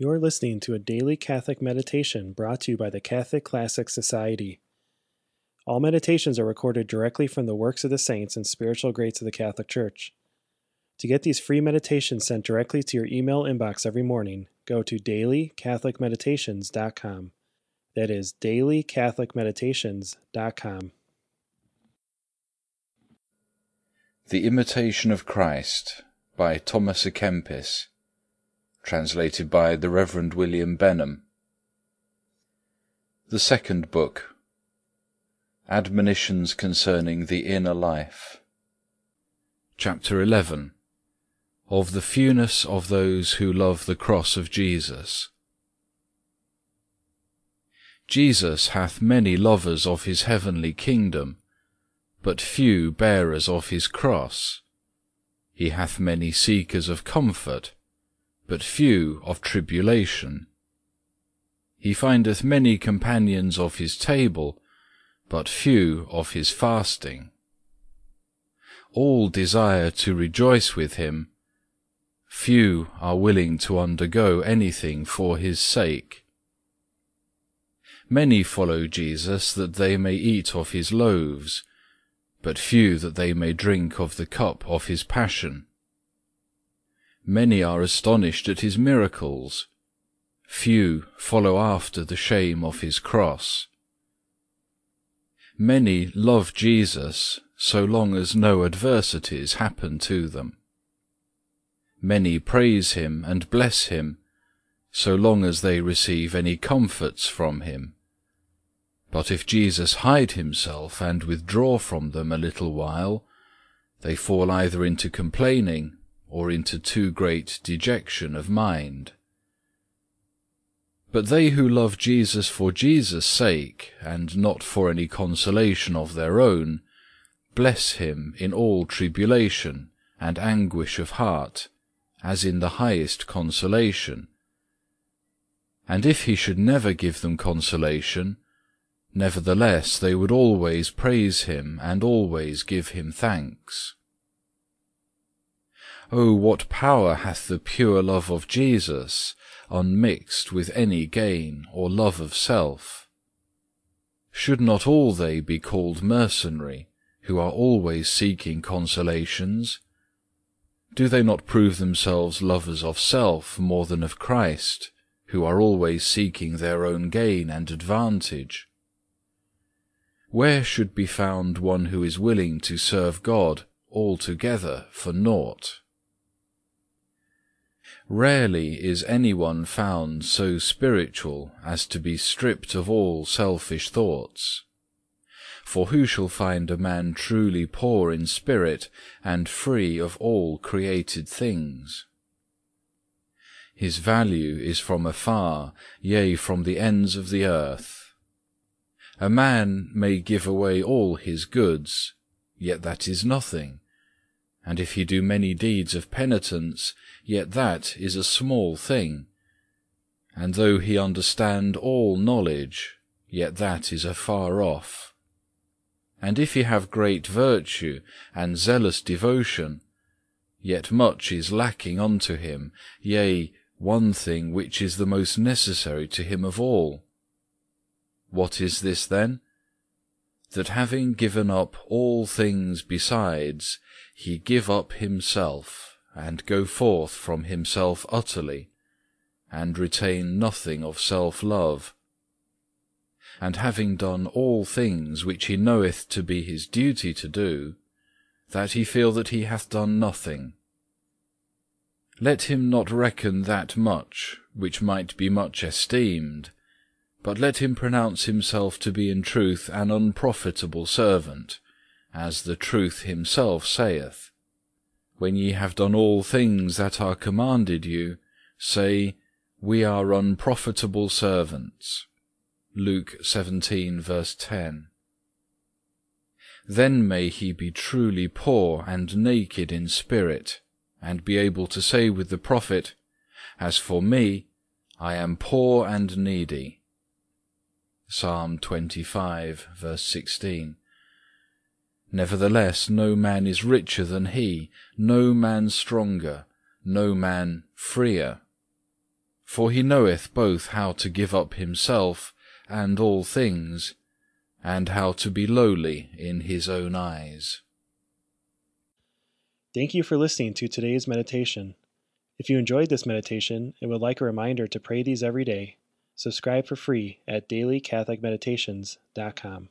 You're listening to a daily Catholic meditation brought to you by the Catholic Classic Society. All meditations are recorded directly from the works of the saints and spiritual greats of the Catholic Church. To get these free meditations sent directly to your email inbox every morning, go to dailycatholicmeditations.com. That is dailycatholicmeditations.com. The Imitation of Christ by Thomas à Kempis translated by the Reverend William Benham. The Second Book Admonitions concerning the Inner Life Chapter 11 Of the fewness of those who love the cross of Jesus Jesus hath many lovers of his heavenly kingdom, but few bearers of his cross. He hath many seekers of comfort, but few of tribulation. He findeth many companions of his table, but few of his fasting. All desire to rejoice with him, few are willing to undergo anything for his sake. Many follow Jesus that they may eat of his loaves, but few that they may drink of the cup of his passion. Many are astonished at his miracles, few follow after the shame of his cross. Many love Jesus so long as no adversities happen to them. Many praise him and bless him so long as they receive any comforts from him. But if Jesus hide himself and withdraw from them a little while, they fall either into complaining or into too great dejection of mind. But they who love Jesus for Jesus' sake, and not for any consolation of their own, bless him in all tribulation and anguish of heart, as in the highest consolation. And if he should never give them consolation, nevertheless they would always praise him and always give him thanks. O what power hath the pure love of Jesus, unmixed with any gain or love of self? Should not all they be called mercenary, who are always seeking consolations? Do they not prove themselves lovers of self more than of Christ, who are always seeking their own gain and advantage? Where should be found one who is willing to serve God altogether for naught? Rarely is any one found so spiritual as to be stripped of all selfish thoughts. For who shall find a man truly poor in spirit and free of all created things? His value is from afar, yea, from the ends of the earth. A man may give away all his goods, yet that is nothing, and if he do many deeds of penitence, yet that is a small thing. And though he understand all knowledge, yet that is afar off. And if he have great virtue and zealous devotion, yet much is lacking unto him, yea, one thing which is the most necessary to him of all. What is this then? That having given up all things besides, he give up himself and go forth from himself utterly, and retain nothing of self-love. And having done all things which he knoweth to be his duty to do, that he feel that he hath done nothing. Let him not reckon that much which might be much esteemed, but let him pronounce himself to be in truth an unprofitable servant, as the truth himself saith when ye have done all things that are commanded you, say, We are unprofitable servants. Luke 17 verse 10. Then may he be truly poor and naked in spirit, and be able to say with the prophet, As for me, I am poor and needy. Psalm 25 verse 16. Nevertheless no man is richer than he, no man stronger, no man freer. For he knoweth both how to give up himself and all things, and how to be lowly in his own eyes. Thank you for listening to today's meditation. If you enjoyed this meditation and would like a reminder to pray these every day, subscribe for free at dailycatholicmeditations.com.